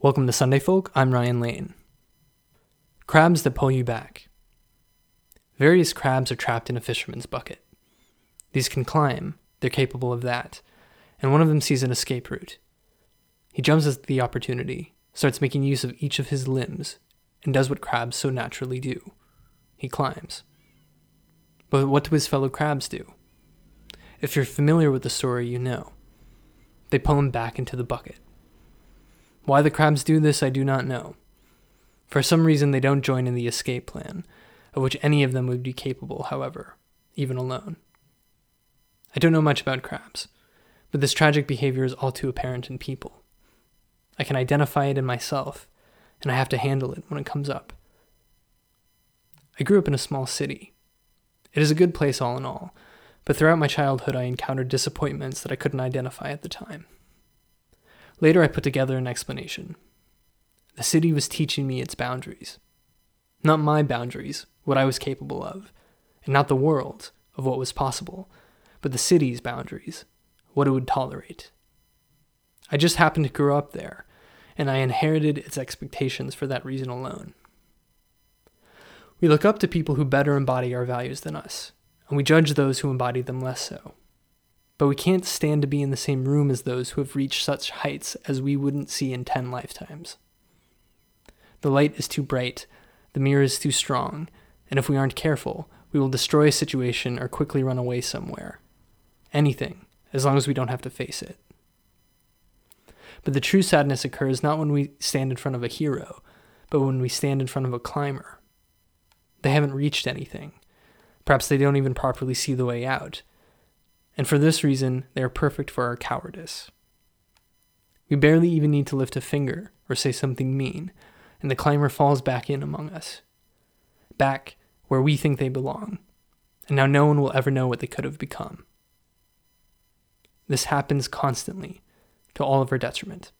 Welcome to Sunday Folk. I'm Ryan Lane. Crabs that pull you back. Various crabs are trapped in a fisherman's bucket. These can climb, they're capable of that, and one of them sees an escape route. He jumps at the opportunity, starts making use of each of his limbs, and does what crabs so naturally do he climbs. But what do his fellow crabs do? If you're familiar with the story, you know. They pull him back into the bucket. Why the crabs do this, I do not know. For some reason, they don't join in the escape plan, of which any of them would be capable, however, even alone. I don't know much about crabs, but this tragic behavior is all too apparent in people. I can identify it in myself, and I have to handle it when it comes up. I grew up in a small city. It is a good place all in all, but throughout my childhood I encountered disappointments that I couldn't identify at the time. Later, I put together an explanation. The city was teaching me its boundaries. Not my boundaries, what I was capable of, and not the world of what was possible, but the city's boundaries, what it would tolerate. I just happened to grow up there, and I inherited its expectations for that reason alone. We look up to people who better embody our values than us, and we judge those who embody them less so but we can't stand to be in the same room as those who have reached such heights as we wouldn't see in 10 lifetimes. The light is too bright, the mirror is too strong, and if we aren't careful, we will destroy a situation or quickly run away somewhere. Anything, as long as we don't have to face it. But the true sadness occurs not when we stand in front of a hero, but when we stand in front of a climber. They haven't reached anything. Perhaps they don't even properly see the way out, and for this reason, they are perfect for our cowardice. We barely even need to lift a finger or say something mean, and the climber falls back in among us. Back where we think they belong, and now no one will ever know what they could have become. This happens constantly, to all of our detriment.